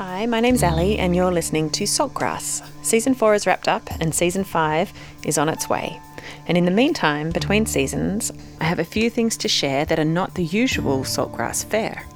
Hi, my name's Ali, and you're listening to Saltgrass. Season 4 is wrapped up, and Season 5 is on its way. And in the meantime, between seasons, I have a few things to share that are not the usual Saltgrass fare.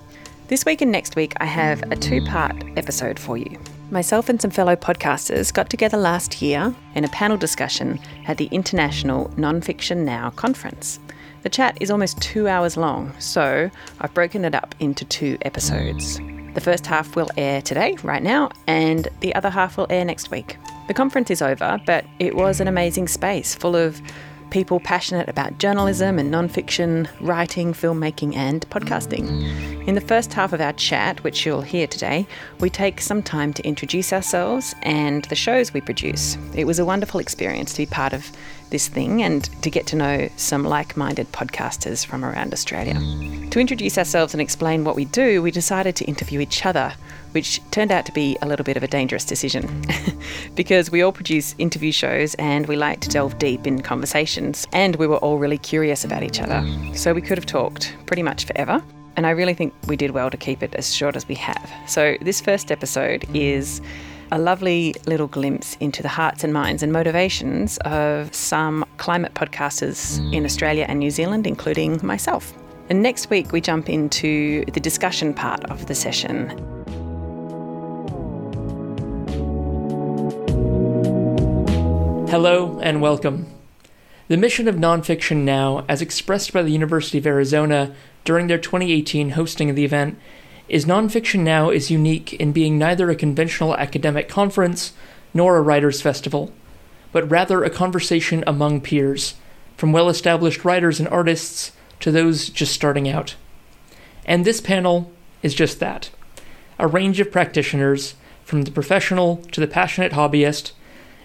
This week and next week, I have a two part episode for you. Myself and some fellow podcasters got together last year in a panel discussion at the International Nonfiction Now conference. The chat is almost two hours long, so I've broken it up into two episodes. The first half will air today, right now, and the other half will air next week. The conference is over, but it was an amazing space full of people passionate about journalism and nonfiction, writing, filmmaking, and podcasting. In the first half of our chat, which you'll hear today, we take some time to introduce ourselves and the shows we produce. It was a wonderful experience to be part of this thing and to get to know some like minded podcasters from around Australia. To introduce ourselves and explain what we do, we decided to interview each other, which turned out to be a little bit of a dangerous decision because we all produce interview shows and we like to delve deep in conversations, and we were all really curious about each other. So we could have talked pretty much forever. And I really think we did well to keep it as short as we have. So, this first episode is a lovely little glimpse into the hearts and minds and motivations of some climate podcasters in Australia and New Zealand, including myself. And next week, we jump into the discussion part of the session. Hello and welcome. The mission of Nonfiction Now, as expressed by the University of Arizona during their 2018 hosting of the event, is Nonfiction Now is unique in being neither a conventional academic conference nor a writers' festival, but rather a conversation among peers, from well established writers and artists to those just starting out. And this panel is just that a range of practitioners, from the professional to the passionate hobbyist,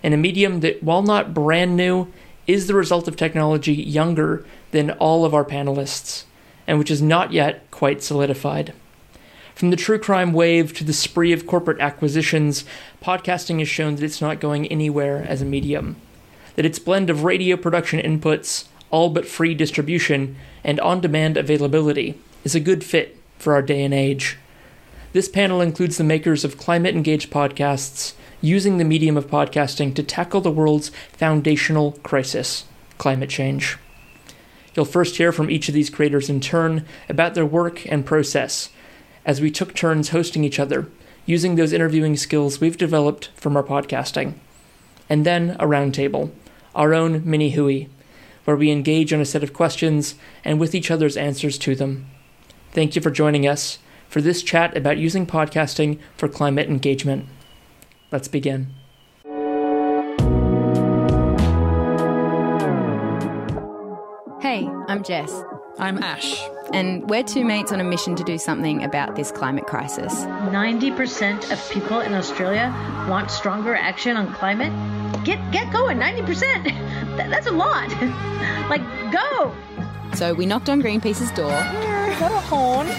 in a medium that, while not brand new, is the result of technology younger than all of our panelists, and which is not yet quite solidified. From the true crime wave to the spree of corporate acquisitions, podcasting has shown that it's not going anywhere as a medium. That its blend of radio production inputs, all but free distribution, and on demand availability is a good fit for our day and age. This panel includes the makers of climate engaged podcasts, using the medium of podcasting to tackle the world's foundational crisis climate change. You'll first hear from each of these creators in turn about their work and process as we took turns hosting each other, using those interviewing skills we've developed from our podcasting. And then a roundtable, our own mini Hui, where we engage on a set of questions and with each other's answers to them. Thank you for joining us for this chat about using podcasting for climate engagement. Let's begin. Hey, I'm Jess. I'm Ash. And we're two mates on a mission to do something about this climate crisis. 90% of people in Australia want stronger action on climate. Get get going, 90%. That's a lot. like go. So we knocked on Greenpeace's door. What a horn.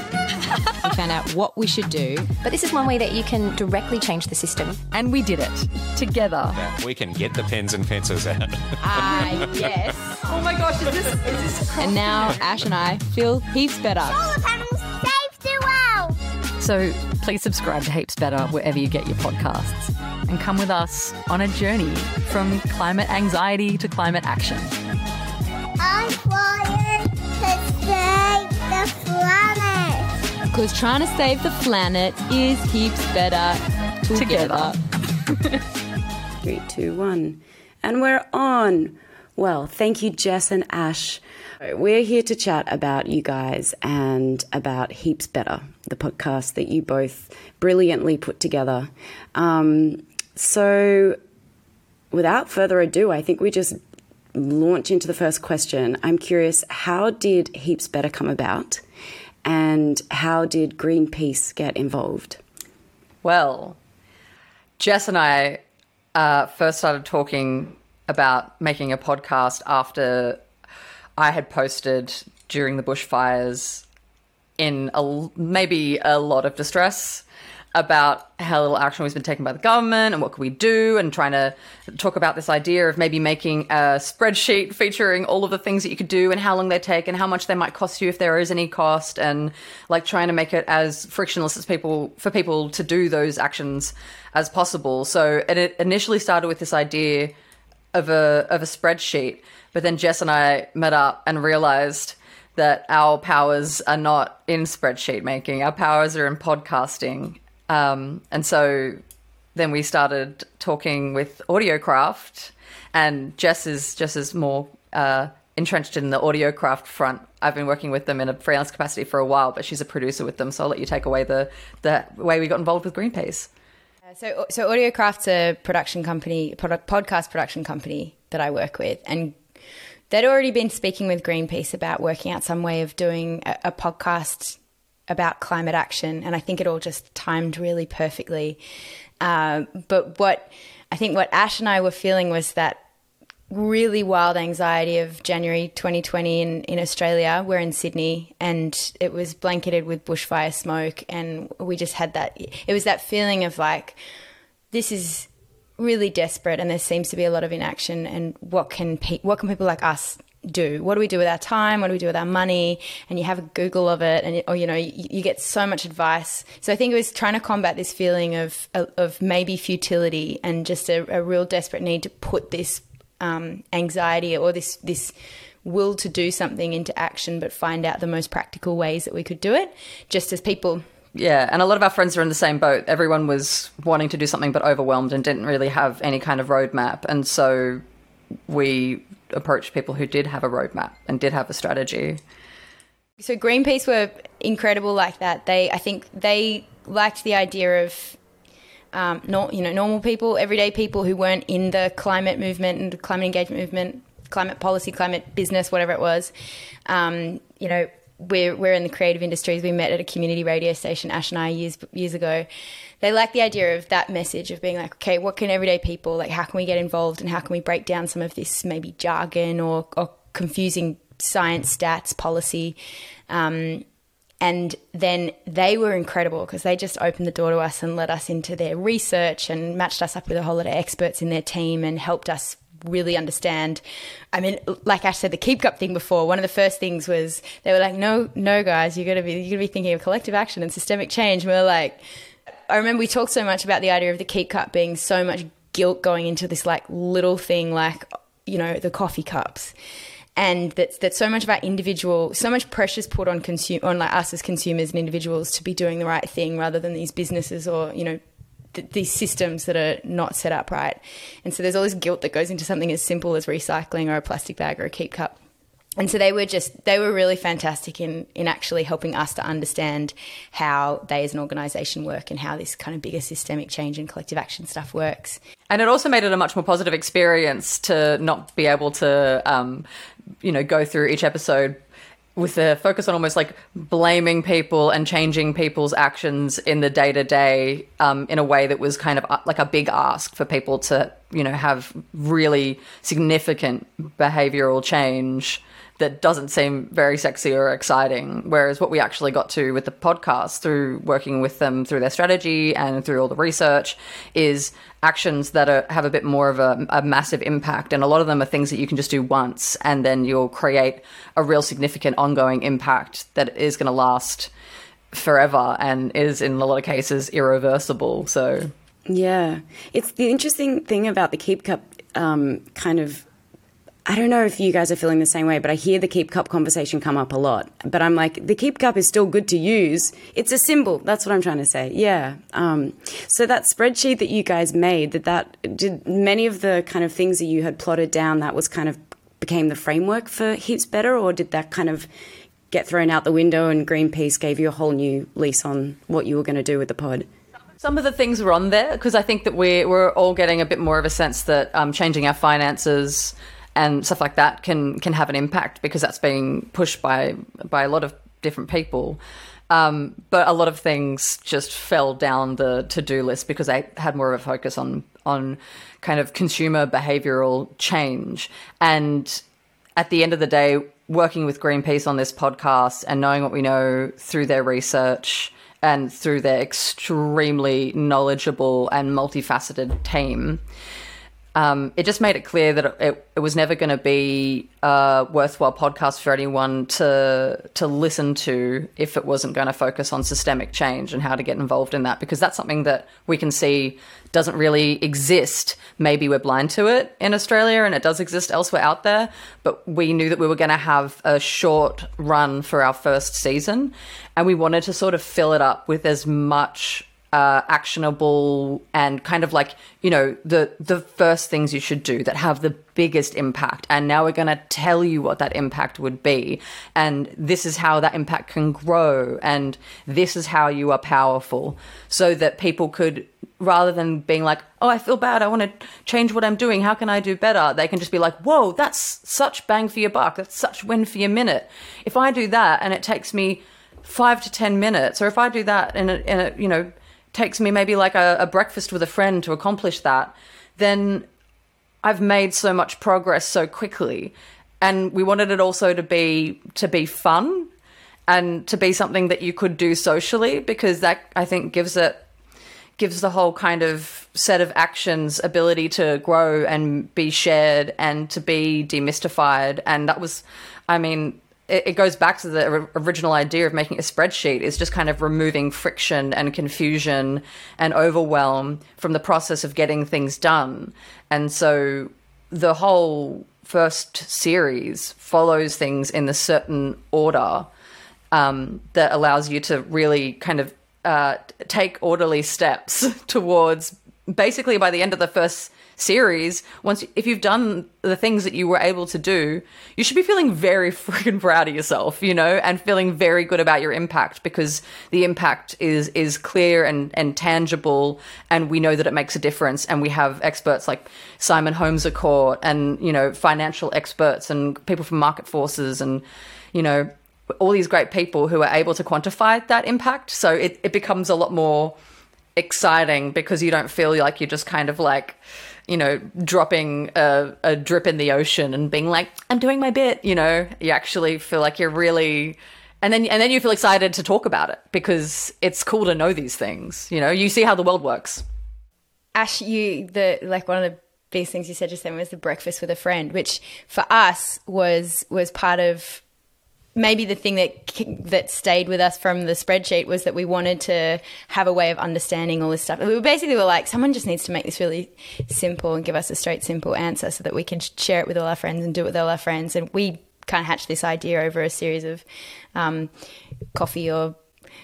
We found out what we should do. But this is one way that you can directly change the system. And we did it together. that we can get the pens and pencils out. Ah, yes. Oh my gosh, is this is this And now Ash and I feel heaps better. Solar panels save the world. So please subscribe to Heaps Better wherever you get your podcasts. And come with us on a journey from climate anxiety to climate action. I'm flying to save the planet. Because trying to save the planet is heaps better together. Three, two, one. And we're on. Well, thank you, Jess and Ash. We're here to chat about you guys and about Heaps Better, the podcast that you both brilliantly put together. Um, so, without further ado, I think we just launch into the first question. I'm curious how did Heaps Better come about? And how did Greenpeace get involved? Well, Jess and I uh, first started talking about making a podcast after I had posted during the bushfires in a, maybe a lot of distress about how little action was been taken by the government and what could we do and trying to talk about this idea of maybe making a spreadsheet featuring all of the things that you could do and how long they take and how much they might cost you if there is any cost and like trying to make it as frictionless as people for people to do those actions as possible. So it initially started with this idea of a of a spreadsheet but then Jess and I met up and realized that our powers are not in spreadsheet making our powers are in podcasting um, and so then we started talking with Audiocraft, and Jess is Jess is more uh, entrenched in the Audiocraft front. I've been working with them in a freelance capacity for a while, but she's a producer with them. So I'll let you take away the the way we got involved with Greenpeace. So, so Audiocraft's a production company, product, podcast production company that I work with, and they'd already been speaking with Greenpeace about working out some way of doing a, a podcast about climate action, and I think it all just timed really perfectly. Uh, but what I think what Ash and I were feeling was that really wild anxiety of January 2020 in, in Australia. We're in Sydney and it was blanketed with bushfire smoke. And we just had that, it was that feeling of like, this is really desperate and there seems to be a lot of inaction. And what can, pe- what can people like us do? What do we do with our time? What do we do with our money? And you have a Google of it, and or you know you, you, get so much advice. So I think it was trying to combat this feeling of of maybe futility and just a, a real desperate need to put this um, anxiety or this this will to do something into action, but find out the most practical ways that we could do it. Just as people yeah, and a lot of our friends are in the same boat. Everyone was wanting to do something but overwhelmed and didn't really have any kind of roadmap. And so we approached people who did have a roadmap and did have a strategy. So Greenpeace were incredible like that. They, I think, they liked the idea of, um, not you know, normal people, everyday people who weren't in the climate movement and climate engagement movement, climate policy, climate business, whatever it was. Um, you know, we're we're in the creative industries. We met at a community radio station, Ash and I, years years ago. They like the idea of that message of being like, okay, what can everyday people like? How can we get involved, and how can we break down some of this maybe jargon or, or confusing science, stats, policy? Um, and then they were incredible because they just opened the door to us and let us into their research and matched us up with a whole lot of experts in their team and helped us really understand. I mean, like Ash said, the keep cup thing before. One of the first things was they were like, "No, no, guys, you got to be you got to be thinking of collective action and systemic change." And we were like, I remember we talked so much about the idea of the keep cup being so much guilt going into this like little thing, like you know the coffee cups. And that, that so much of our individual, so much pressure is put on consume on like us as consumers and individuals to be doing the right thing rather than these businesses or you know th- these systems that are not set up right. And so there's all this guilt that goes into something as simple as recycling or a plastic bag or a keep cup. And so they were just they were really fantastic in in actually helping us to understand how they as an organization work and how this kind of bigger systemic change and collective action stuff works. And it also made it a much more positive experience to not be able to um, you know go through each episode with a focus on almost like blaming people and changing people's actions in the day to day in a way that was kind of uh, like a big ask for people to, you know, have really significant behavioral change that doesn't seem very sexy or exciting. Whereas what we actually got to with the podcast through working with them through their strategy and through all the research is actions that are, have a bit more of a, a, massive impact. And a lot of them are things that you can just do once and then you'll create a real significant ongoing impact that is going to last forever and is in a lot of cases irreversible. So. Yeah. It's the interesting thing about the Keep Cup um, kind of I don't know if you guys are feeling the same way, but I hear the Keep Cup conversation come up a lot. But I'm like, the Keep Cup is still good to use. It's a symbol. That's what I'm trying to say. Yeah. Um, so that spreadsheet that you guys made, that that did many of the kind of things that you had plotted down, that was kind of became the framework for Heaps Better, or did that kind of get thrown out the window and Greenpeace gave you a whole new lease on what you were going to do with the pod? Some of the things were on there because I think that we, we're all getting a bit more of a sense that um, changing our finances and stuff like that can can have an impact because that's being pushed by by a lot of different people. Um, but a lot of things just fell down the to do list because I had more of a focus on on kind of consumer behavioral change. And at the end of the day, working with Greenpeace on this podcast and knowing what we know through their research and through their extremely knowledgeable and multifaceted team. Um, it just made it clear that it, it was never going to be a worthwhile podcast for anyone to to listen to if it wasn't going to focus on systemic change and how to get involved in that because that's something that we can see doesn't really exist. Maybe we're blind to it in Australia and it does exist elsewhere out there, but we knew that we were going to have a short run for our first season and we wanted to sort of fill it up with as much uh, actionable and kind of like you know the the first things you should do that have the biggest impact. And now we're going to tell you what that impact would be. And this is how that impact can grow. And this is how you are powerful. So that people could rather than being like oh i feel bad. I want to change what i'm doing. How can i do better? They can just be like whoa that's such bang for your buck. That's such win for your minute. If i do that and it takes me five to ten minutes or if i do that in a, in a you know takes me maybe like a, a breakfast with a friend to accomplish that, then I've made so much progress so quickly. And we wanted it also to be to be fun and to be something that you could do socially because that I think gives it gives the whole kind of set of actions ability to grow and be shared and to be demystified and that was I mean it, it goes back to the original idea of making a spreadsheet is just kind of removing friction and confusion and overwhelm from the process of getting things done. And so the whole first series follows things in a certain order um, that allows you to really kind of uh, take orderly steps towards basically by the end of the first series, once if you've done the things that you were able to do, you should be feeling very freaking proud of yourself, you know, and feeling very good about your impact because the impact is is clear and and tangible, and we know that it makes a difference. And we have experts like Simon Holmes à Court, and you know, financial experts and people from market forces, and you know, all these great people who are able to quantify that impact. So it, it becomes a lot more exciting because you don't feel like you're just kind of like you know, dropping a, a drip in the ocean and being like, I'm doing my bit, you know, you actually feel like you're really and then and then you feel excited to talk about it because it's cool to know these things. You know, you see how the world works. Ash, you the like one of the biggest things you said just then was the breakfast with a friend, which for us was was part of maybe the thing that that stayed with us from the spreadsheet was that we wanted to have a way of understanding all this stuff. We basically were like, someone just needs to make this really simple and give us a straight, simple answer so that we can share it with all our friends and do it with all our friends. And we kind of hatched this idea over a series of um, coffee or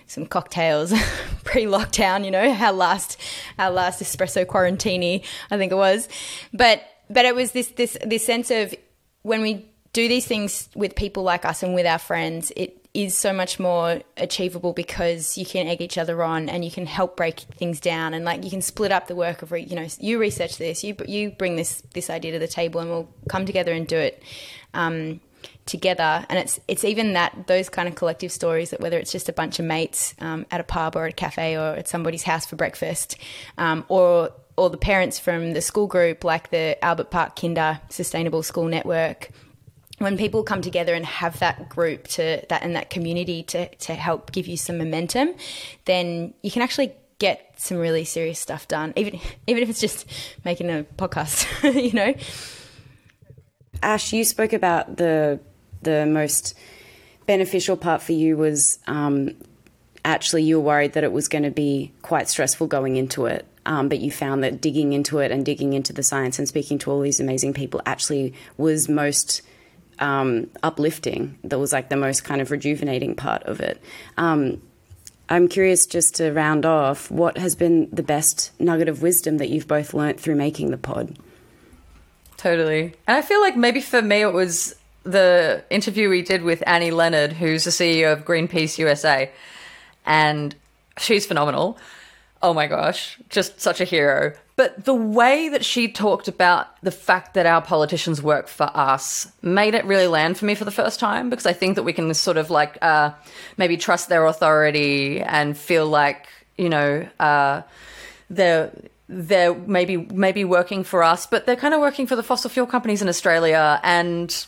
some cocktails pre-lockdown. You know, our last our last espresso quarantini, I think it was, but but it was this this this sense of when we do these things with people like us and with our friends, it is so much more achievable because you can egg each other on and you can help break things down and like you can split up the work of re- you know you research this you you bring this this idea to the table and we'll come together and do it um, together. And it's it's even that those kind of collective stories that whether it's just a bunch of mates um, at a pub or a cafe or at somebody's house for breakfast um, or or the parents from the school group like the Albert Park Kinder Sustainable School Network when people come together and have that group to that and that community to to help give you some momentum, then you can actually get some really serious stuff done. Even even if it's just making a podcast, you know. Ash, you spoke about the the most beneficial part for you was um, actually you were worried that it was going to be quite stressful going into it. Um, but you found that digging into it and digging into the science and speaking to all these amazing people actually was most um, uplifting. That was like the most kind of rejuvenating part of it. Um, I'm curious just to round off, what has been the best nugget of wisdom that you've both learnt through making the pod? Totally. And I feel like maybe for me it was the interview we did with Annie Leonard, who's the CEO of Greenpeace USA. And she's phenomenal. Oh my gosh, just such a hero. But the way that she talked about the fact that our politicians work for us made it really land for me for the first time because I think that we can sort of like uh, maybe trust their authority and feel like you know uh, they're they're maybe maybe working for us, but they're kind of working for the fossil fuel companies in Australia and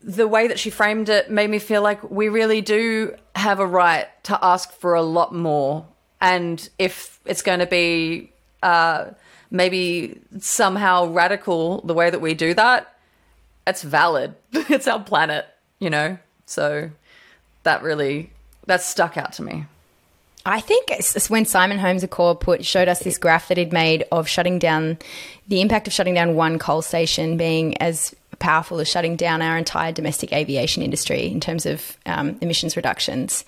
the way that she framed it made me feel like we really do have a right to ask for a lot more. And if it's going to be uh, maybe somehow radical the way that we do that, it's valid. it's our planet, you know? So that really, that stuck out to me. I think it's when Simon Holmes à Court put showed us this graph that he'd made of shutting down the impact of shutting down one coal station being as powerful as shutting down our entire domestic aviation industry in terms of um, emissions reductions.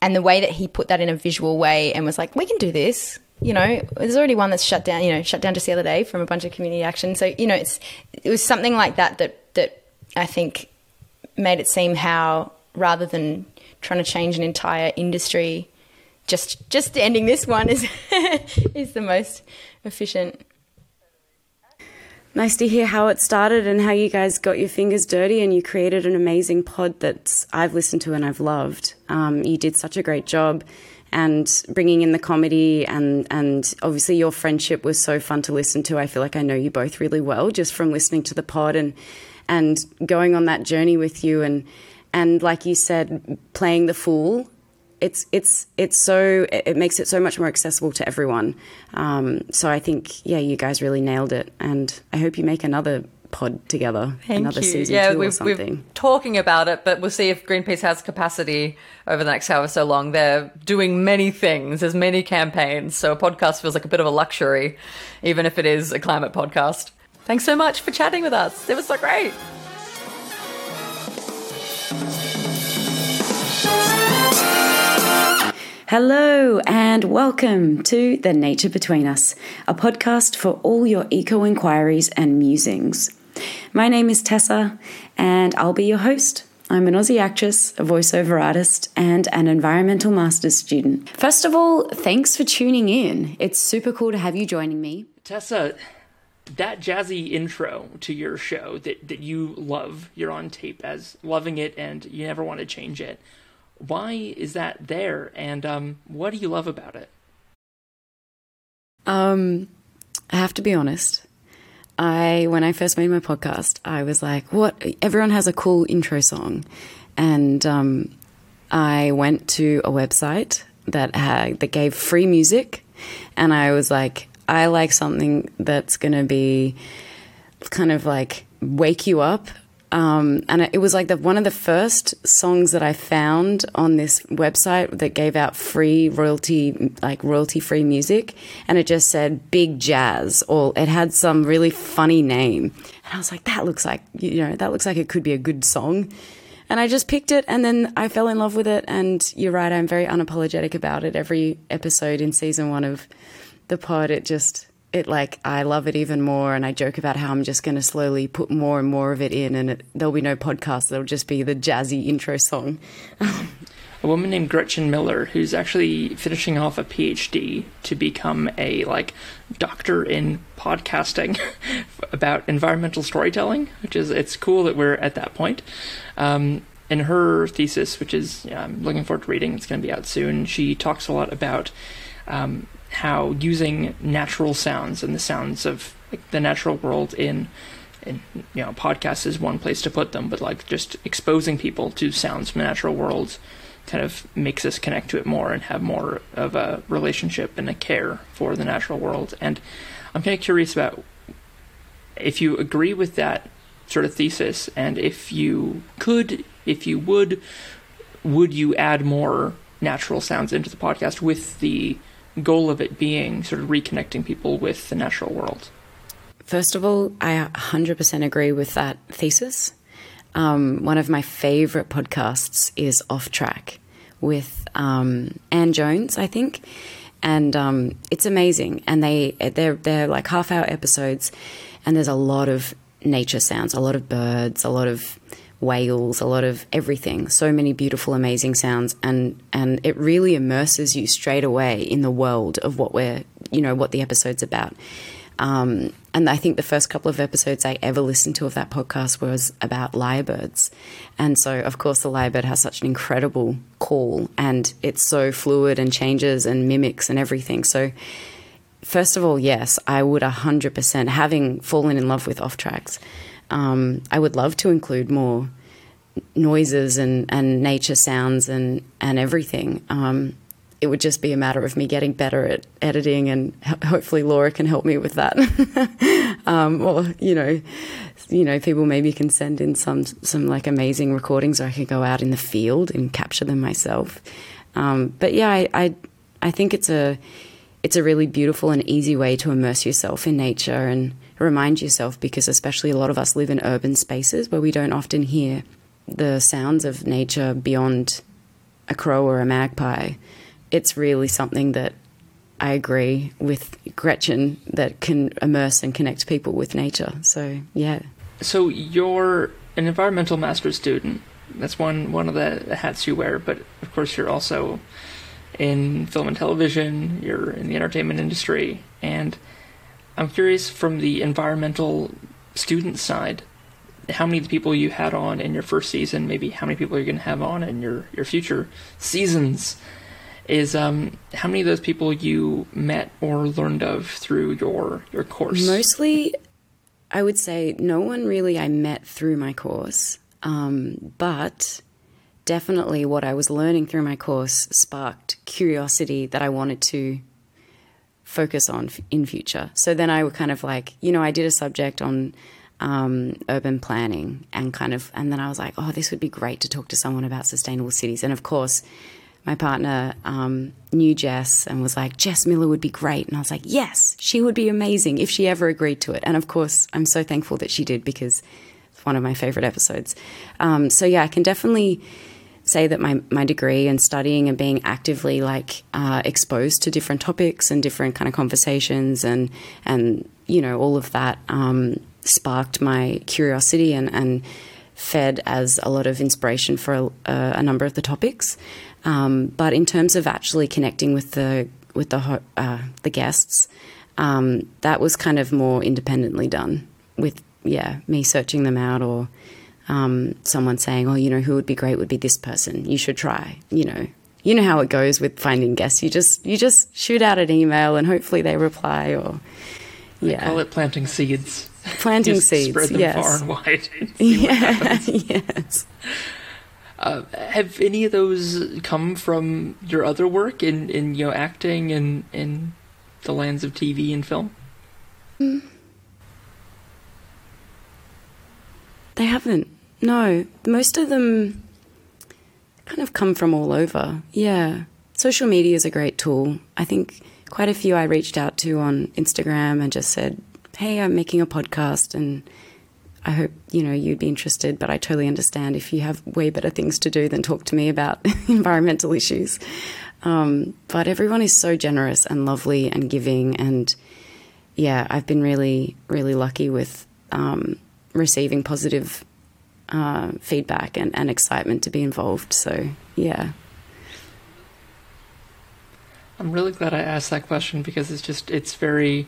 And the way that he put that in a visual way and was like, we can do this. You know, there's already one that's shut down. You know, shut down just the other day from a bunch of community action. So you know, it's it was something like that that that I think made it seem how rather than trying to change an entire industry just just ending this one is is the most efficient. Nice to hear how it started and how you guys got your fingers dirty and you created an amazing pod that I've listened to and I've loved. Um, you did such a great job and bringing in the comedy and and obviously your friendship was so fun to listen to. I feel like I know you both really well just from listening to the pod and and going on that journey with you and and like you said, playing the fool it's it's it's so it makes it so much more accessible to everyone. Um, so I think yeah, you guys really nailed it, and I hope you make another pod together, Thank another you. season yeah, two we've, or something. We're talking about it, but we'll see if Greenpeace has capacity over the next however so long. They're doing many things. There's many campaigns, so a podcast feels like a bit of a luxury, even if it is a climate podcast. Thanks so much for chatting with us. It was so great. Hello and welcome to The Nature Between Us, a podcast for all your eco inquiries and musings. My name is Tessa and I'll be your host. I'm an Aussie actress, a voiceover artist, and an environmental master's student. First of all, thanks for tuning in. It's super cool to have you joining me. Tessa, that jazzy intro to your show that, that you love, you're on tape as loving it and you never want to change it why is that there and um, what do you love about it um, i have to be honest i when i first made my podcast i was like what? Everyone has a cool intro song. And um, i went to a website that had that gave free music. And i was like i like something that's going to be kind of like wake you up um, and it was like the, one of the first songs that I found on this website that gave out free royalty, like royalty free music. And it just said Big Jazz, or it had some really funny name. And I was like, that looks like, you know, that looks like it could be a good song. And I just picked it and then I fell in love with it. And you're right, I'm very unapologetic about it. Every episode in season one of the pod, it just it like I love it even more, and I joke about how I'm just going to slowly put more and more of it in, and it, there'll be no podcast. There'll just be the jazzy intro song. a woman named Gretchen Miller, who's actually finishing off a PhD to become a like doctor in podcasting about environmental storytelling, which is it's cool that we're at that point. Um, in her thesis, which is yeah, I'm looking forward to reading, it's going to be out soon. She talks a lot about um, how using natural sounds and the sounds of like, the natural world in in you know podcasts is one place to put them but like just exposing people to sounds from the natural world kind of makes us connect to it more and have more of a relationship and a care for the natural world. And i'm kind of curious about if you agree with that sort of thesis and if you could if you would would you add more natural sounds into the podcast with the goal of it being sort of reconnecting people with the natural world? First of all, I 100% agree with that thesis. Um, one of my favorite podcasts is Off Track with um, Ann Jones, I think, and um, it's amazing. And they they're they're like half hour episodes, and there's a lot of nature sounds, a lot of birds, a lot of whales, a lot of everything. So many beautiful, amazing sounds, and and it really immerses you straight away in the world of what we're, you know, what the episode's about. Um, and I think the first couple of episodes I ever listened to of that podcast was about lyrebirds. And so, of course, the lyrebird has such an incredible call and it's so fluid and changes and mimics and everything. So, first of all, yes, I would 100%, having fallen in love with off tracks, um, I would love to include more noises and, and nature sounds and, and everything. Um, it would just be a matter of me getting better at editing, and ho- hopefully Laura can help me with that. um, or you know, you know, people maybe can send in some some like amazing recordings, or I could go out in the field and capture them myself. Um, but yeah, I, I I think it's a it's a really beautiful and easy way to immerse yourself in nature and remind yourself because especially a lot of us live in urban spaces where we don't often hear the sounds of nature beyond a crow or a magpie. It's really something that I agree with Gretchen that can immerse and connect people with nature. So, yeah. So you're an environmental master's student. That's one one of the hats you wear, but of course you're also in film and television, you're in the entertainment industry, and I'm curious from the environmental student side, how many people you had on in your first season, maybe how many people you're going to have on in your, your future seasons, is um, how many of those people you met or learned of through your, your course? Mostly, I would say no one really I met through my course, um, but definitely what I was learning through my course sparked curiosity that I wanted to focus on in future. So then I would kind of like, you know, I did a subject on um, urban planning and kind of, and then I was like, oh, this would be great to talk to someone about sustainable cities. And of course, my partner um, knew Jess and was like, Jess Miller would be great. And I was like, yes, she would be amazing if she ever agreed to it. And of course, I'm so thankful that she did because it's one of my favorite episodes. Um, so yeah, I can definitely say that my, my degree and studying and being actively like uh, exposed to different topics and different kind of conversations and and you know all of that um, sparked my curiosity and, and fed as a lot of inspiration for a, a number of the topics. Um, but in terms of actually connecting with the with the uh, the guests, um, that was kind of more independently done with yeah me searching them out or um, someone saying, "Oh, you know, who would be great would be this person. You should try." You know, you know how it goes with finding guests. You just you just shoot out an email and hopefully they reply. Or yeah, I call it planting seeds. Planting seeds. Spread them yes. far and wide. yeah. yes. Uh, have any of those come from your other work in, in you know acting and in the lands of TV and film? Mm. They haven't. No, most of them kind of come from all over. Yeah. Social media is a great tool. I think quite a few I reached out to on Instagram and just said, "Hey, I'm making a podcast and I hope, you know, you'd be interested, but I totally understand if you have way better things to do than talk to me about environmental issues." Um, but everyone is so generous and lovely and giving and yeah, I've been really really lucky with um, receiving positive uh, feedback and, and excitement to be involved. So, yeah. I'm really glad I asked that question because it's just, it's very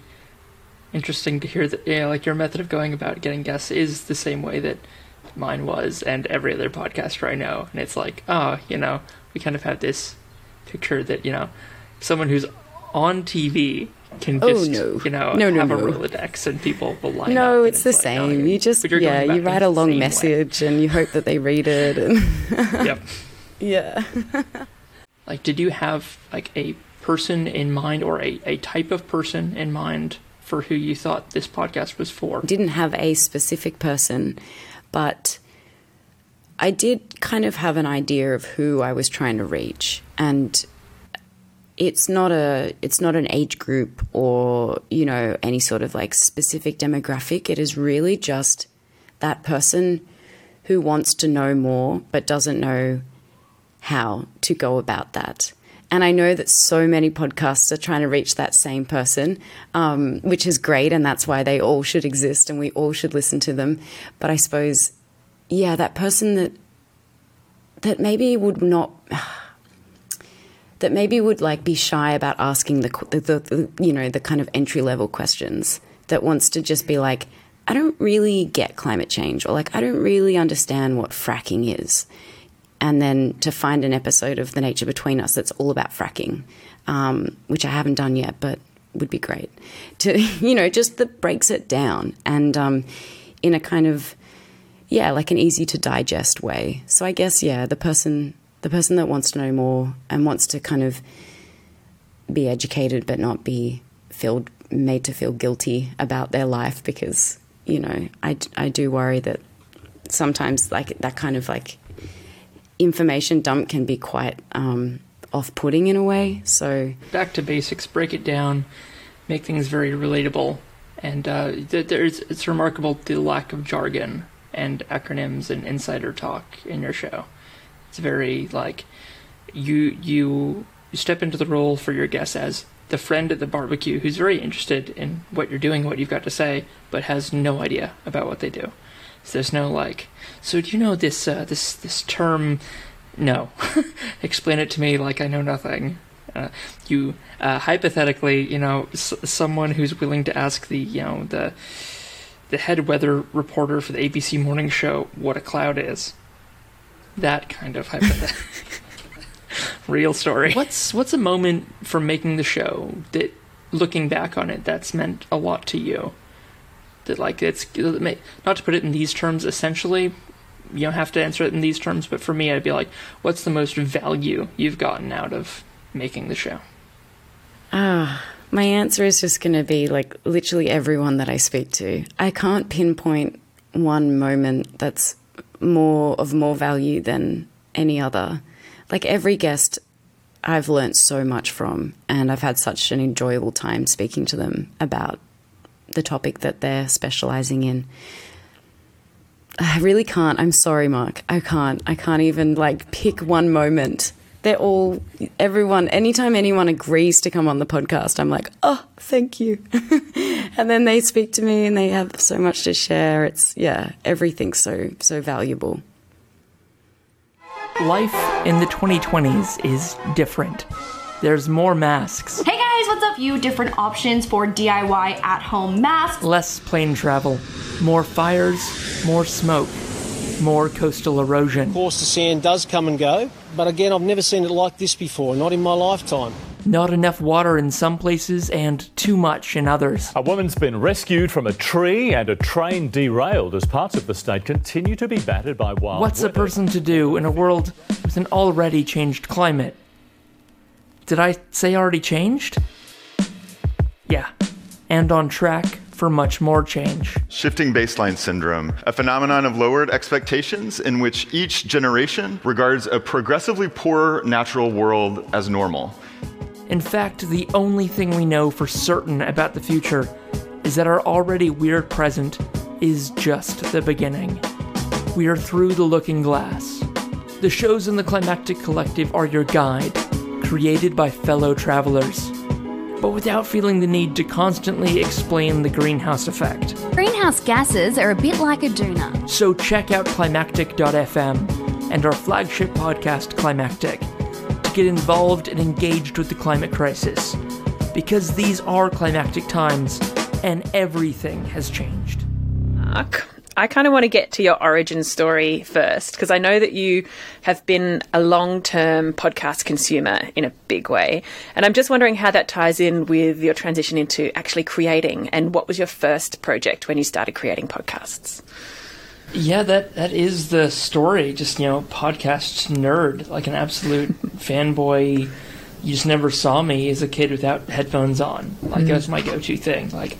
interesting to hear that, you know, like your method of going about getting guests is the same way that mine was and every other podcaster I know. And it's like, oh, you know, we kind of have this picture that, you know, someone who's on TV can Oh, no. you know No, no, have no. a Rolodex and people will line up. No, it's the like, oh, same. you just, yeah, you write a long same way. message and you hope that they read it. And Yep. yeah. Like, did you have like a person in mind or a, a type of person in mind for who you thought this podcast was for? didn't have a specific person, but I did kind of have an idea of who I was trying to reach, and it's not a it's not an age group or you know any sort of like specific demographic. It is really just that person who wants to know more but doesn't know how to go about that. And I know that so many podcasts are trying to reach that same person, um, which is great, and that's why they all should exist and we all should listen to them. But I suppose, yeah, that person that that maybe would not that maybe would like be shy about asking the, the, the, you know the kind of entry level questions that wants to just be like I don't really get climate change or like I don't really understand what fracking is and then to find an episode of The Nature Between Us that's all about fracking, um, which I haven't done yet, but would be great. To you know, just that breaks it down and um, in a kind of yeah, like an easy to digest way. So I guess yeah, the person the person that wants to know more and wants to kind of be educated but not be filled made to feel guilty about their life because you know I, I do worry that sometimes like that kind of like information dump can be quite um, off-putting in a way. So back to basics break it down make things very relatable. And uh, there's it's remarkable the lack of jargon and acronyms and insider talk in your show it's very like you you step into the role for your guests as the friend at the barbecue who's very interested in what you're doing, what you've got to say, but has no idea about what they do. So there's no like, so do you know this uh, this this term? No, explain it to me like I know nothing. Uh, you uh, hypothetically, you know, s- someone who's willing to ask the you know the the head weather reporter for the ABC morning show what a cloud is. That kind of hypothetical. Real story. What's what's a moment from making the show that, looking back on it, that's meant a lot to you? That like it's not to put it in these terms. Essentially, you don't have to answer it in these terms. But for me, I'd be like, what's the most value you've gotten out of making the show? Ah, my answer is just going to be like literally everyone that I speak to. I can't pinpoint one moment that's more of more value than any other. Like every guest I've learnt so much from and I've had such an enjoyable time speaking to them about the topic that they're specializing in. I really can't. I'm sorry, Mark. I can't. I can't even like pick one moment. They're all everyone anytime anyone agrees to come on the podcast, I'm like, "Oh, thank you." and then they speak to me and they have so much to share. It's yeah, everything's so so valuable. Life in the 2020s is different. There's more masks, Hey guys, what's up? You different options for DIY at home masks. less plane travel, more fires, more smoke, more coastal erosion. Of course, the sand does come and go, but again, I've never seen it like this before, not in my lifetime. Not enough water in some places and too much in others. A woman's been rescued from a tree and a train derailed as parts of the state continue to be battered by wild What's a person to do in a world with an already changed climate? Did I say already changed? Yeah, and on track for much more change. Shifting baseline syndrome, a phenomenon of lowered expectations in which each generation regards a progressively poorer natural world as normal. In fact, the only thing we know for certain about the future is that our already weird present is just the beginning. We are through the looking glass. The shows in the Climactic Collective are your guide, created by fellow travelers, but without feeling the need to constantly explain the greenhouse effect. Greenhouse gases are a bit like a doona. So check out climactic.fm and our flagship podcast, Climactic, to get involved and engaged with the climate crisis. Because these are climactic times, and everything has changed. Mark, I kind of want to get to your origin story first because I know that you have been a long term podcast consumer in a big way. And I'm just wondering how that ties in with your transition into actually creating and what was your first project when you started creating podcasts? Yeah, that that is the story. Just you know, podcast nerd, like an absolute fanboy. You just never saw me as a kid without headphones on. Like Mhm. that was my go-to thing. Like,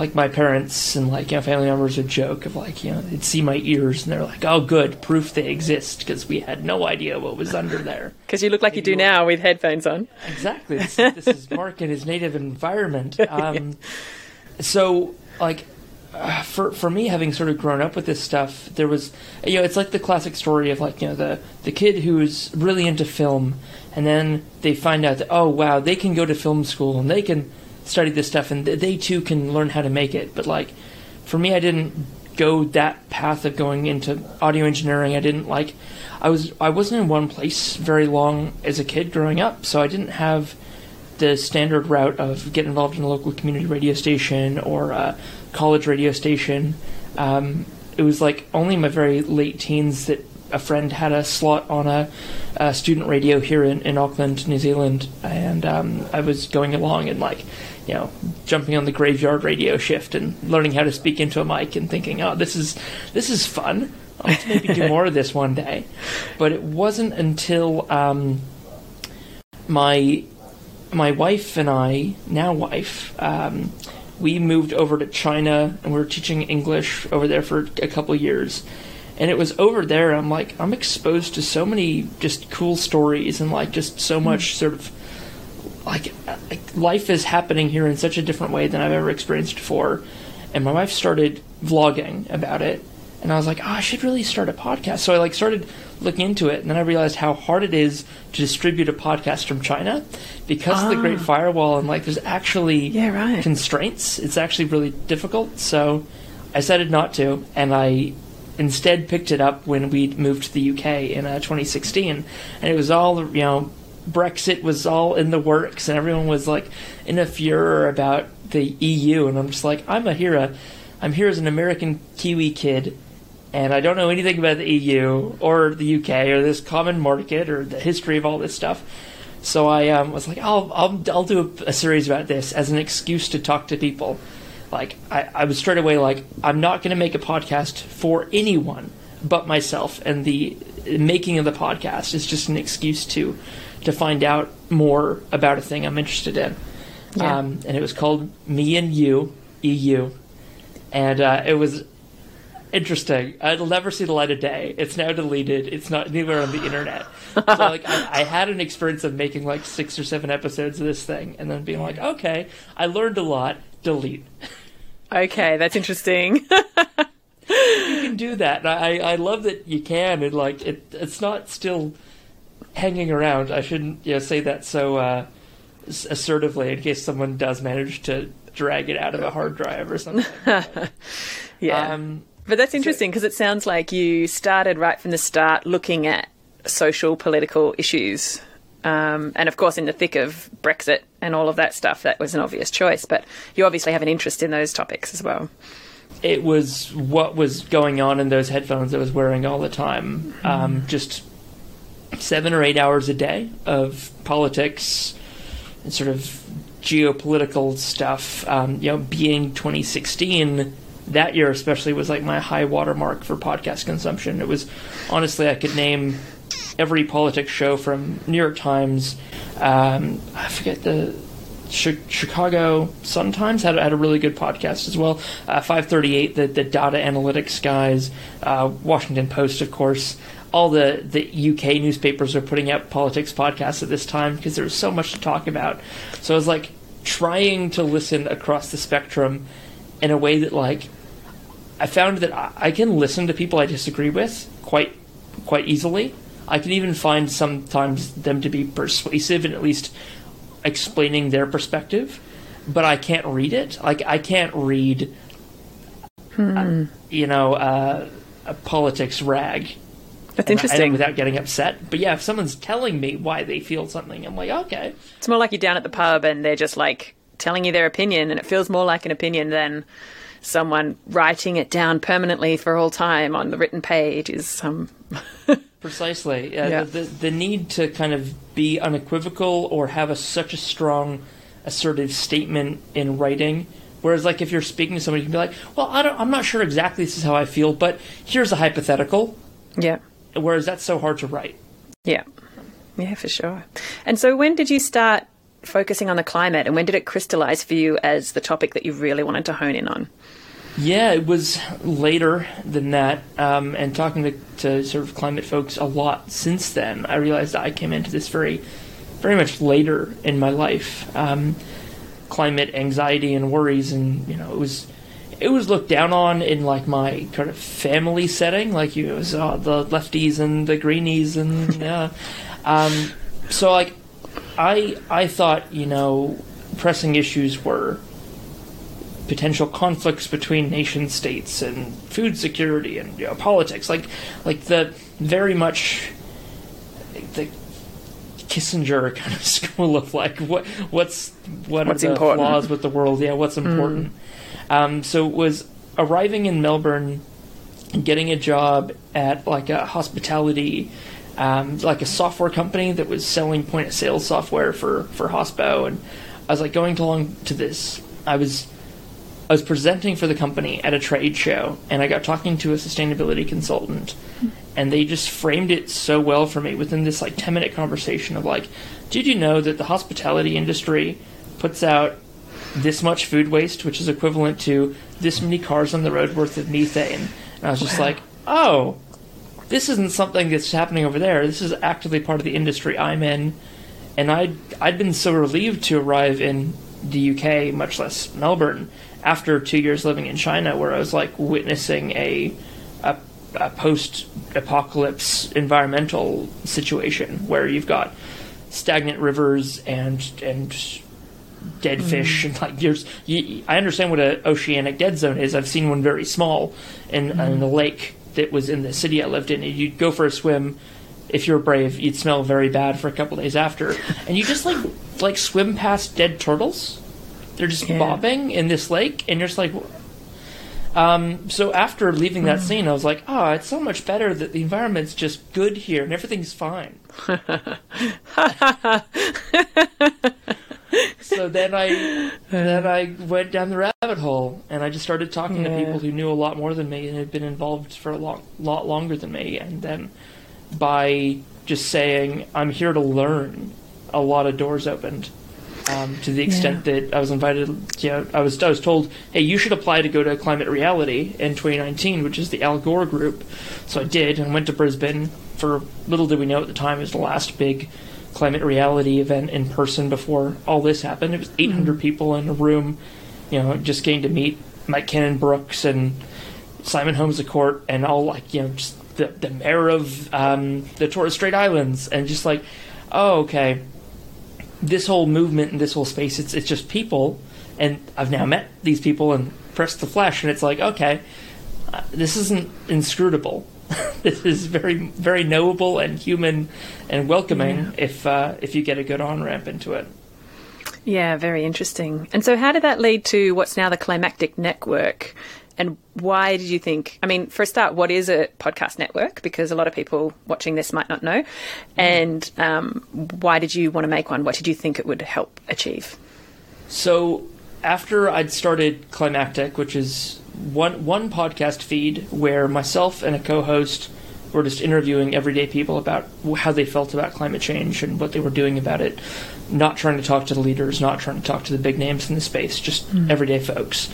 like my parents and like you know family members would joke of like you know they'd see my ears and they're like, oh, good, proof they exist because we had no idea what was under there. Because you look like you do now with headphones on. Exactly. This, this is Mark in his native environment. Um, So, like, uh, for for me, having sort of grown up with this stuff, there was, you know, it's like the classic story of like, you know, the the kid who's really into film, and then they find out that oh wow, they can go to film school and they can study this stuff, and th- they too can learn how to make it. But like, for me, I didn't go that path of going into audio engineering. I didn't like, I was I wasn't in one place very long as a kid growing up, so I didn't have the standard route of get involved in a local community radio station or a college radio station. Um, it was like only in my very late teens that a friend had a slot on a, a student radio here in, in Auckland, New Zealand, and um, I was going along and like, you know, jumping on the graveyard radio shift and learning how to speak into a mic and thinking, oh, this is this is fun. I'll maybe do more of this one day. But it wasn't until um, my my wife and I, now wife, um, we moved over to China and we were teaching English over there for a couple years. And it was over there, I'm like, I'm exposed to so many just cool stories and like just so much sort of like, like life is happening here in such a different way than I've ever experienced before. And my wife started vlogging about it and I was like, oh, I should really start a podcast. So I like started looking into it, and then I realized how hard it is to distribute a podcast from China because of the Great Ah. Firewall, and like there's actually Yeah, right. constraints. It's actually really difficult. So I decided not to, and I instead picked it up when we moved to the UK in uh, 2016, and it was all you know. Brexit was all in the works, and everyone was like in a furor about the EU, and I'm just like, I'm a here, I'm here as an American Kiwi kid, and I don't know anything about the EU or the UK or this common market or the history of all this stuff. So I um, was like, I'll, I'll, I'll do a, a series about this as an excuse to talk to people. Like, I, I was straight away like, I'm not going to make a podcast for anyone but myself, and the making of the podcast is just an excuse to to find out more about a thing I'm interested in. Yeah. Um, and it was called Me and You, EU, and uh, it was interesting. It'll never see the light of day. It's now deleted. It's not anywhere on the internet. so like I, I had an experience of making like six or seven episodes of this thing, and then being like, okay, I learned a lot. Delete. Okay, that's interesting. can do that. I I love that you can, and like it it's not still hanging around. I shouldn't you know, say that so uh, assertively in case someone does manage to drag it out of a hard drive or something. yeah. Um, but that's interesting because it sounds like you started right from the start looking at social, political issues. Um, and of course, in the thick of Brexit and all of that stuff, that was an obvious choice. But you obviously have an interest in those topics as well. It was what was going on in those headphones I was wearing all the time. Um, just seven or eight hours a day of politics and sort of geopolitical stuff. Um, you know, being 2016, that year especially was like my high watermark for podcast consumption. It was honestly, I could name every politics show from New York Times. Um, I forget the Chicago Sun Times had, had a really good podcast as well. Uh, 538, the, the data analytics guys, uh, Washington Post, of course. All the, the UK newspapers are putting out politics podcasts at this time because there was so much to talk about. So I was like trying to listen across the spectrum in a way that like I found that I, I can listen to people I disagree with quite quite easily. I can even find sometimes them to be persuasive and at least explaining their perspective, but I can't read it. Like I can't read, uh, you know, uh, a politics rag. That's interesting. without getting upset. But yeah, if someone's telling me why they feel something, I'm like, okay. It's more like you're down at the pub and they're just like telling you their opinion, and it feels more like an opinion than someone writing it down permanently for all time on the written page is um Precisely. Uh, Yeah. the, the the need to kind of be unequivocal or have a, such a strong assertive statement in writing. Whereas, like, if you're speaking to somebody, you can be like, "Well, I don't, I'm not sure exactly this is how I feel, but here's a hypothetical." Yeah. Whereas that's so hard to write. Yeah. Yeah, for sure. And so when did you start focusing on the climate and when did it crystallize for you as the topic that you really wanted to hone in on? Yeah, it was later than that. Um, and talking to, to sort of climate folks a lot since then, I realized I came into this very, very much later in my life. Um, climate anxiety and worries, and you know, it was it was looked down on in like my kind of family setting, like you it was uh, the lefties and the greenies, and yeah. Um, so like, I I thought you know pressing issues were potential conflicts between nation states and food security and you know, politics, like like the very much the Kissinger kind of school of like what what's what What's are the important. flaws with the world? Yeah, what's important? Um, so it was arriving in Melbourne, and getting a job at like a hospitality. Um, like a software company that was selling point of sale software for for hospo and I was like going along to this. I was I was presenting for the company at a trade show, and I got talking to a sustainability consultant, and they just framed it so well for me within this like ten minute conversation of like, did you know that the hospitality industry puts out this much food waste, which is equivalent to this many cars on the road worth of methane? And I was just like, oh, this isn't something that's happening over there. This is actively part of the industry I'm in. And I'd, I'd been so relieved to arrive in the UK, much less Melbourne, after two years living in China, where I was like witnessing a, a, a post apocalypse environmental situation where you've got stagnant rivers and, and dead mm-hmm. fish and like there's you, I understand what an oceanic dead zone is. I've seen one very small in, in mm-hmm. a lake that was in the city I lived in. And you'd go for a swim. If you're brave, you'd smell very bad for a couple days after, and you just like like swim past dead turtles. They're just Yeah. bobbing in this lake, and you're just like. Um, so after leaving that scene, I was like, "Oh, it's so much better that the environment's just good here and everything's fine." so then I then I went down the rabbit hole and I just started talking to people who knew a lot more than me and had been involved for a long, lot longer than me. And then by just saying I'm here to learn, a lot of doors opened. Um, to the extent that I was invited, you know, I was I was told, hey, you should apply to go to Climate Reality in 2019, which is the Al Gore group. So I did and went to Brisbane. For little did we know at the time it was the last big climate reality event in person before all this happened. It was 800 people in a room, you know, just getting to meet Mike Cannon Brookes and Simon Holmes à Court and all like, you know, just the, the mayor of um, the Torres Strait Islands. And just like, oh, okay, this whole movement and this whole space, it's, it's just people. And I've now met these people and pressed the flesh and it's like, okay, uh, this isn't inscrutable. this is very, very knowable and human and welcoming Yeah. if uh, if you get a good on ramp into it. Yeah, very interesting. And so, how did that lead to what's now the Climactic Network? And why did you think? I mean, for a start, what is a podcast network? Because a lot of people watching this might not know. And um, why did you want to make one? What did you think it would help achieve? So after I'd started Climactic, which is one one podcast feed where myself and a co-host were just interviewing everyday people about how they felt about climate change and what they were doing about it, not trying to talk to the leaders, not trying to talk to the big names in the space, just Mm. everyday folks.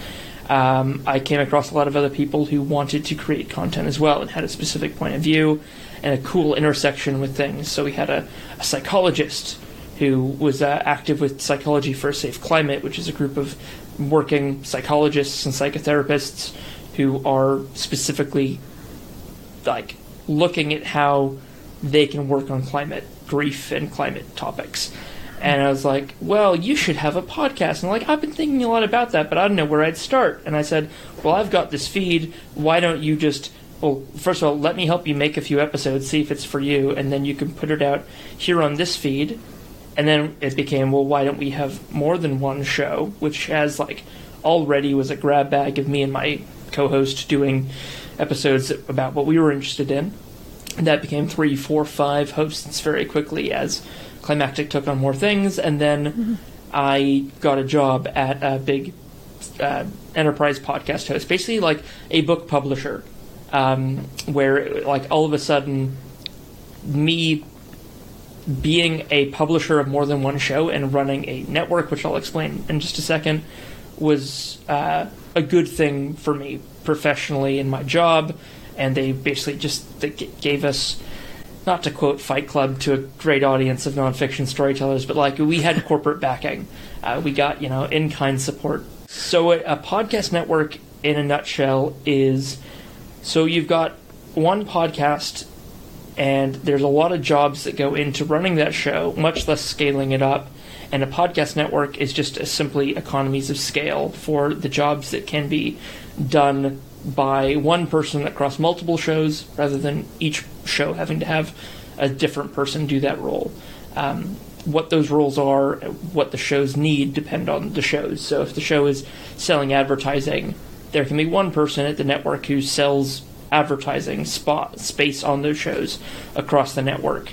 Um, I came across a lot of other people who wanted to create content as well and had a specific point of view and a cool intersection with things. So we had a, a psychologist who was uh, active with Psychology for a Safe Climate, which is a group of working psychologists and psychotherapists who are specifically like looking at how they can work on climate grief and climate topics. And I was like, well, you should have a podcast. And like, I've been thinking a lot about that, but I don't know where I'd start. And I said, well, I've got this feed. Why don't you just, well, first of all, let me help you make a few episodes, see if it's for you, and then you can put it out here on this feed. And then it became, well, why don't we have more than one show, which has like already was a grab bag of me and my co-host doing episodes about what we were interested in. And that became three, four, five hosts very quickly as Climactic took on more things, and then I got a job at a big uh, enterprise podcast host, basically like a book publisher, um, where like all of a sudden, me being a publisher of more than one show and running a network, which I'll explain in just a second, was uh, a good thing for me professionally in my job. And they basically just they g- gave us, not to quote Fight Club to a great audience of nonfiction storytellers, but like we had corporate backing. Uh, we got, you know, in kind support. So a, a podcast network, in a nutshell, is so you've got one podcast and there's a lot of jobs that go into running that show, much less scaling it up. And a podcast network is just simply economies of scale for the jobs that can be done by one person across multiple shows rather than each show having to have a different person do that role. Um, what those roles are, what the shows need, depend on the shows. So if the show is selling advertising, there can be one person at the network who sells advertising spot space on those shows across the network.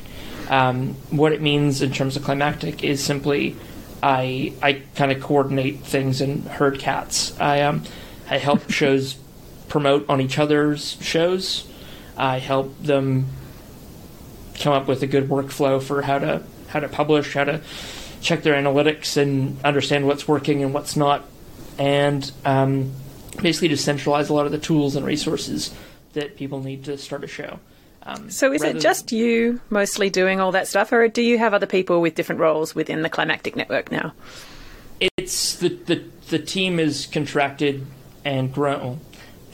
Um, what it means in terms of climactic is simply I I kind of coordinate things and herd cats. I um I help shows promote on each other's shows. I help them come up with a good workflow for how to how to publish, how to check their analytics and understand what's working and what's not, and um, basically to centralize a lot of the tools and resources that people need to start a show. Um, So is it just you mostly doing all that stuff, or do you have other people with different roles within the Climactic Network now? it's the, the the team is contracted and grown.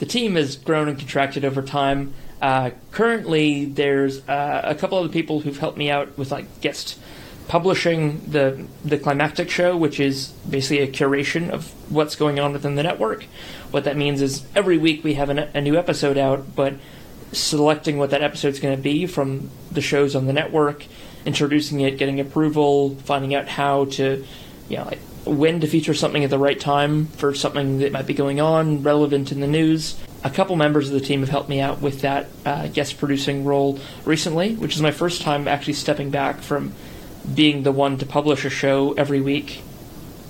The team has grown and contracted over time. Uh, currently, there's uh, a couple other people who've helped me out with like guest publishing the the climactic show, which is basically a curation of what's going on within the network. What that means is every week we have an, a new episode out, but selecting what that episode's going to be from the shows on the network, introducing it, getting approval, finding out how to, you know, like when to feature something at the right time for something that might be going on, relevant in the news. A couple members of the team have helped me out with that uh, guest producing role recently, which is my first time actually stepping back from being the one to publish a show every week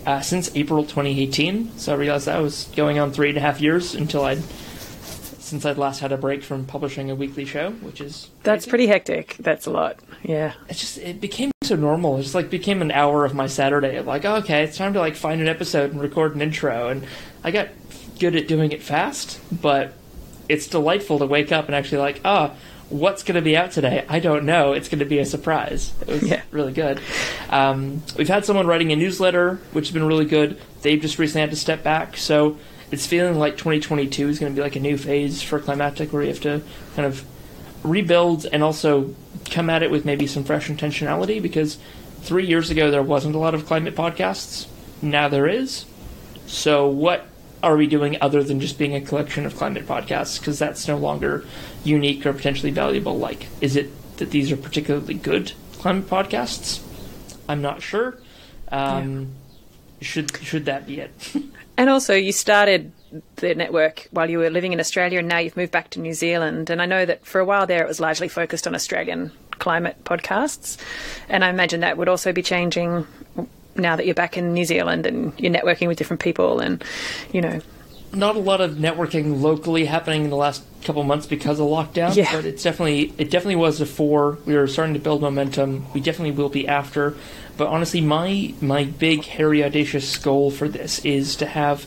uh, since April 2018. So I realized that was going on three and a half years until I'd since I'd last had a break from publishing a weekly show, which is That's pretty hectic. That's a lot. Yeah. it just it became so normal. It just like became an hour of my Saturday. of like, oh, okay, it's time to like find an episode and record an intro, and I got good at doing it fast, but it's delightful to wake up and actually like, ah, what's going to be out today? I don't know. It's going to be a surprise. It was Yeah. really good. Um, we've had someone writing a newsletter, which has been really good. They've just recently had to step back, so it's feeling like 2022 is going to be like a new phase for Climactic, where you have to kind of rebuild and also come at it with maybe some fresh intentionality because three years ago there wasn't a lot of climate podcasts. Now there is. So what are we doing other than just being a collection of climate podcasts? Because that's no longer unique or potentially valuable. Like, is it that these are particularly good climate podcasts? I'm not sure. Um, Should should that be it? And also, you started the network while you were living in Australia, and now you've moved back to New Zealand. And I know that for a while there, it was largely focused on Australian climate podcasts. And I imagine that would also be changing now that you're back in New Zealand and you're networking with different people, and you know, not a lot of networking locally happening in the last couple months because of lockdown. Yeah. But it's definitely it definitely was before. We were starting to build momentum. We definitely will be after. But honestly, my my big hairy audacious goal for this is to have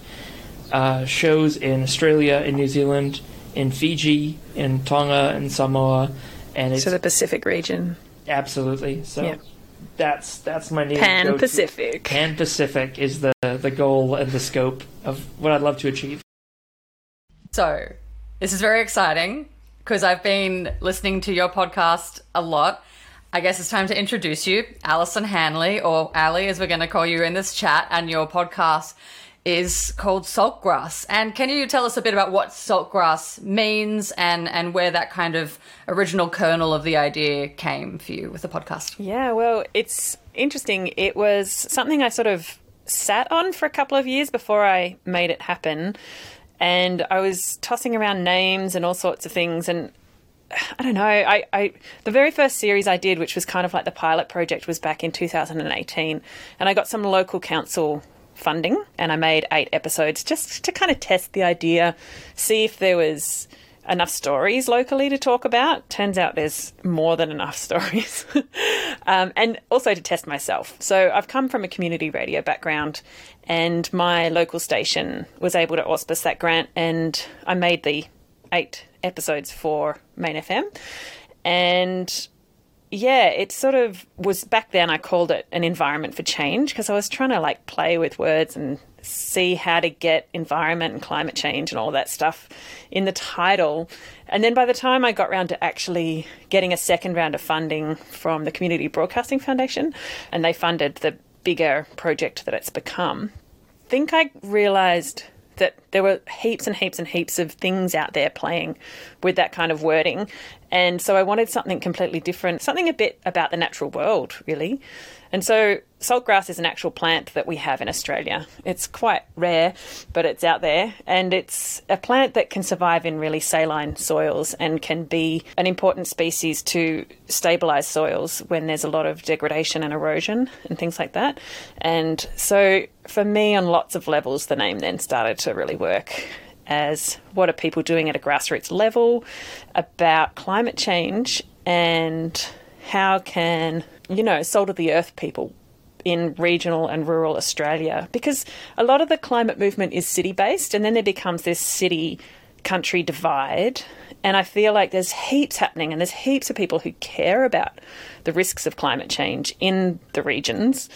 uh, shows in Australia, in New Zealand, in Fiji, in Tonga, and Samoa, and it's so the Pacific region. absolutely so. Yeah. That's that's my new Pan go-to. Pacific. Pan Pacific is the the goal and the scope of what I'd love to achieve. So, this is very exciting because I've been listening to your podcast a lot. I guess it's time to introduce you, Alison Hanley, or Ali, as we're going to call you in this chat, and your podcast is called Saltgrass. And can you tell us a bit about what saltgrass means and, and where that kind of original kernel of the idea came for you with the podcast? Yeah, well, it's interesting. It was something I sort of sat on for a couple of years before I made it happen. And I was tossing around names and all sorts of things. And I don't know, I, I the very first series I did, which was kind of like the pilot project, was back in 2018. And I got some local council funding and I made eight episodes just to kind of test the idea, see if there was enough stories locally to talk about. Turns out there's more than enough stories. um, and also to test myself. So I've come from a community radio background, and my local station was able to auspice that grant, and I made the eight episodes for Main FM. And yeah, it sort of was back then. I called it an environment for change because I was trying to like play with words and see how to get environment and climate change and all that stuff in the title. And then by the time I got round to actually getting a second round of funding from the Community Broadcasting Foundation, and they funded the bigger project that it's become, I think I realised that there were heaps and heaps and heaps of things out there playing with that kind of wording. And so I wanted something completely different, something a bit about the natural world, really. And so saltgrass is an actual plant that we have in Australia. It's quite rare, but it's out there. And it's a plant that can survive in really saline soils and can be an important species to stabilise soils when there's a lot of degradation and erosion and things like that. And so for me, on lots of levels, the name then started to really work as what are people doing at a grassroots level about climate change and how can you know, salt of the earth people in regional and rural Australia because a lot of the climate movement is city based and then there becomes this city country divide. And I feel like there's heaps happening and there's heaps of people who care about the risks of climate change in the regions,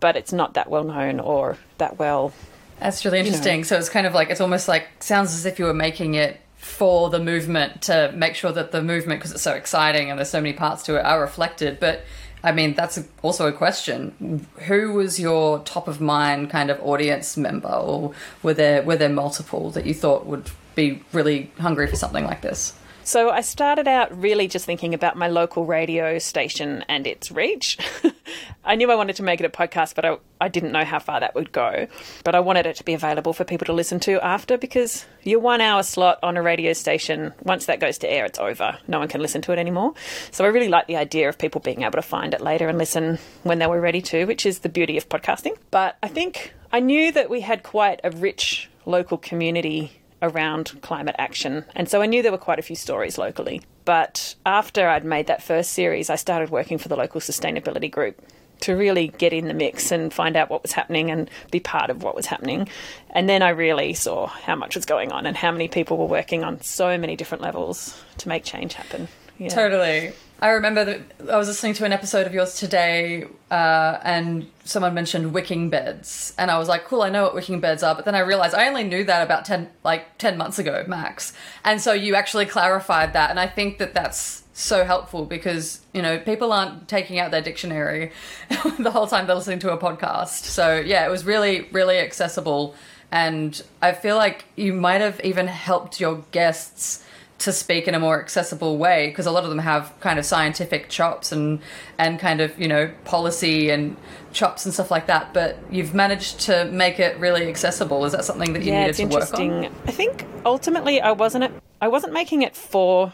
but it's not that well known or that well. That's really you know. interesting. So it's kind of like, it's almost like, sounds as if you were making it for the movement to make sure that the movement, because it's so exciting and there's so many parts to it, are reflected. But I mean, that's also a question. Who was your top of mind kind of audience member, or were there were there multiple that you thought would be really hungry for something like this? So I started out really just thinking about my local radio station and its reach. I knew I wanted to make it a podcast, but I, I didn't know how far that would go. But I wanted it to be available for people to listen to after because your one hour slot on a radio station, once that goes to air, it's over. No one can listen to it anymore. So I really like the idea of people being able to find it later and listen when they were ready to, which is the beauty of podcasting. But I think I knew that we had quite a rich local community around climate action. And so I knew there were quite a few stories locally. But after I'd made that first series, I started working for the local sustainability group to really get in the mix and find out what was happening and be part of what was happening. And then I really saw how much was going on and how many people were working on so many different levels to make change happen. Yeah. Totally. I remember that I was listening to an episode of yours today, uh, and someone mentioned wicking beds, and I was like, "Cool, I know what wicking beds are." But then I realized I only knew that about ten, like ten months ago, max. And so you actually clarified that, and I think that that's so helpful because you know people aren't taking out their dictionary the whole time they're listening to a podcast. So yeah, it was really, really accessible, and I feel like you might have even helped your guests to speak in a more accessible way because a lot of them have kind of scientific chops and and kind of you know policy and chops and stuff like that but you've managed to make it really accessible is that something that you yeah, needed to work on interesting. I think ultimately I wasn't I wasn't making it for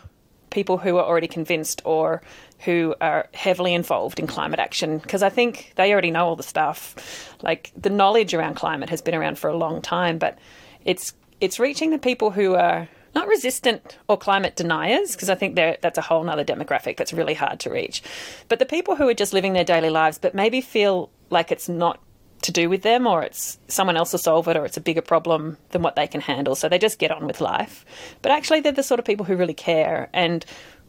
people who are already convinced or who are heavily involved in climate action because I think they already know all the stuff. Like the knowledge around climate has been around for a long time, but it's it's reaching the people who are not resistant or climate deniers, because I think that's a whole other demographic that's really hard to reach. But the people who are just living their daily lives, but maybe feel like it's not to do with them or it's someone else to solve it or it's a bigger problem than what they can handle. So they just get on with life. But actually, they're the sort of people who really care and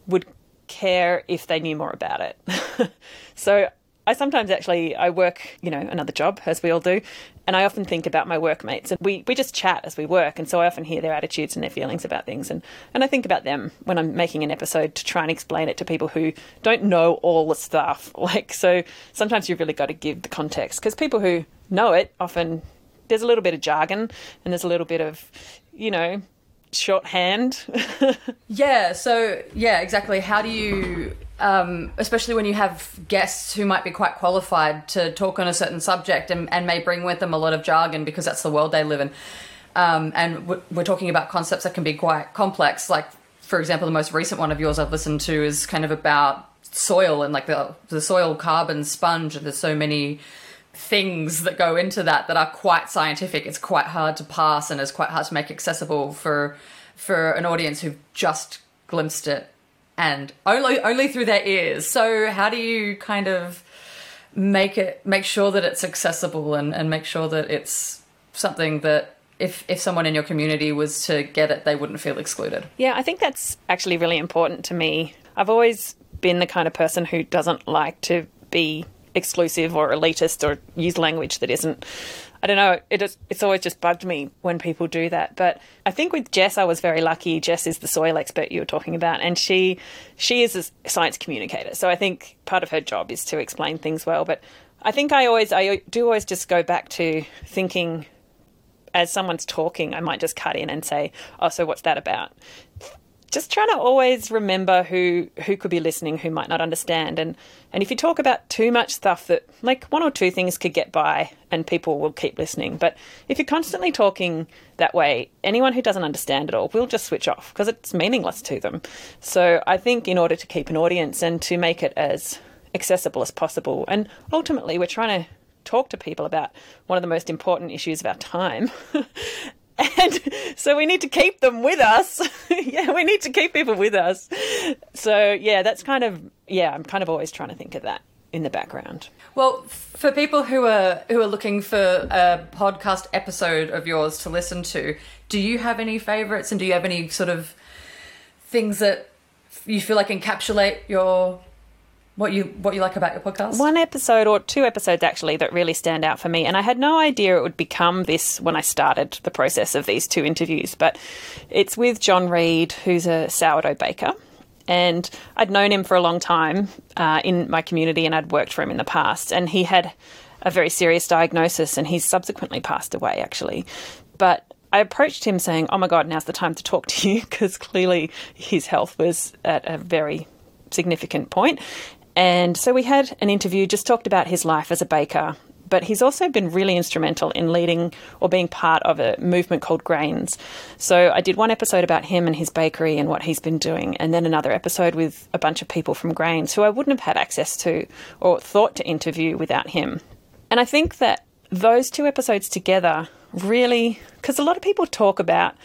would care if they knew more about it. so I sometimes actually I work, you know, another job as we all do, and I often think about my workmates and we, we just chat as we work and so I often hear their attitudes and their feelings about things and, and I think about them when I'm making an episode to try and explain it to people who don't know all the stuff. Like so sometimes you've really got to give the context because people who know it often there's a little bit of jargon and there's a little bit of, you know, shorthand. yeah, so yeah, exactly. How do you um, especially when you have guests who might be quite qualified to talk on a certain subject and, and may bring with them a lot of jargon because that's the world they live in. Um, and we're, talking about concepts that can be quite complex. Like, for example, the most recent one of yours I've listened to is kind of about soil and like the, the soil carbon sponge. And there's so many things that go into that that are quite scientific. It's quite hard to pass and it's quite hard to make accessible for for an audience who've just glimpsed it and only only through their ears. So how do you kind of make it make sure that it's accessible and, and make sure that it's something that if if someone in your community was to get it, they wouldn't feel excluded. Yeah, I think that's actually really important to me. I've always been the kind of person who doesn't like to be exclusive or elitist or use language that isn't I don't know. It is, it's always just bugged me when people do that. But I think with Jess, I was very lucky. Jess is the soil expert you were talking about, and she she is a science communicator. So I think part of her job is to explain things well. But I think I always I do always just go back to thinking as someone's talking, I might just cut in and say, "Oh, so what's that about?" Just trying to always remember who who could be listening, who might not understand, and and if you talk about too much stuff that like one or two things could get by and people will keep listening, but if you're constantly talking that way, anyone who doesn't understand at all will just switch off because it's meaningless to them. So I think in order to keep an audience and to make it as accessible as possible, and ultimately we're trying to talk to people about one of the most important issues of our time. and so we need to keep them with us. yeah, we need to keep people with us. So yeah, that's kind of yeah, I'm kind of always trying to think of that in the background. Well, for people who are who are looking for a podcast episode of yours to listen to, do you have any favorites and do you have any sort of things that you feel like encapsulate your what you what you like about your podcast? One episode or two episodes actually that really stand out for me, and I had no idea it would become this when I started the process of these two interviews. But it's with John Reed, who's a sourdough baker, and I'd known him for a long time uh, in my community, and I'd worked for him in the past, and he had a very serious diagnosis, and he's subsequently passed away actually, but. I approached him saying, Oh my God, now's the time to talk to you because clearly his health was at a very significant point. And so we had an interview, just talked about his life as a baker. But he's also been really instrumental in leading or being part of a movement called Grains. So I did one episode about him and his bakery and what he's been doing, and then another episode with a bunch of people from Grains who I wouldn't have had access to or thought to interview without him. And I think that those two episodes together really, because a lot of people talk about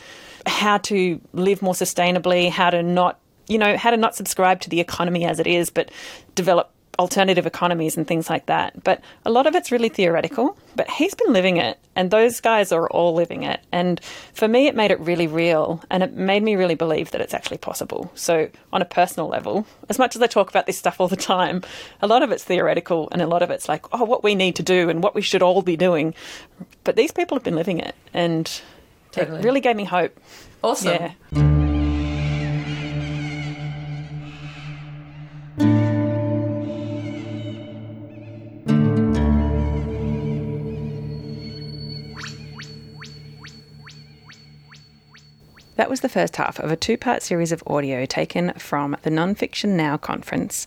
how to live more sustainably, how to not you know, how to not subscribe to the economy as it is, but develop alternative economies and things like that. But a lot of it's really theoretical, but he's been living it, and those guys are all living it. And for me, it made it really real, and it made me really believe that it's actually possible. So, on a personal level, as much as I talk about this stuff all the time, a lot of it's theoretical, and a lot of it's like, oh, what we need to do and what we should all be doing. But these people have been living it, and Totally. it really gave me hope. Awesome. Yeah. That was the first half of a two part series of audio taken from the Nonfiction Now conference,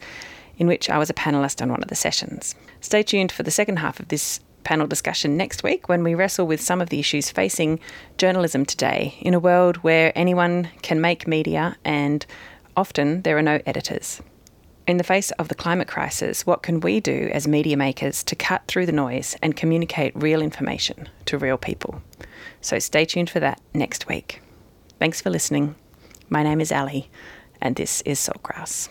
in which I was a panelist on one of the sessions. Stay tuned for the second half of this panel discussion next week when we wrestle with some of the issues facing journalism today in a world where anyone can make media and often there are no editors. In the face of the climate crisis, what can we do as media makers to cut through the noise and communicate real information to real people? So stay tuned for that next week. Thanks for listening. My name is Ali, and this is Saltgrass.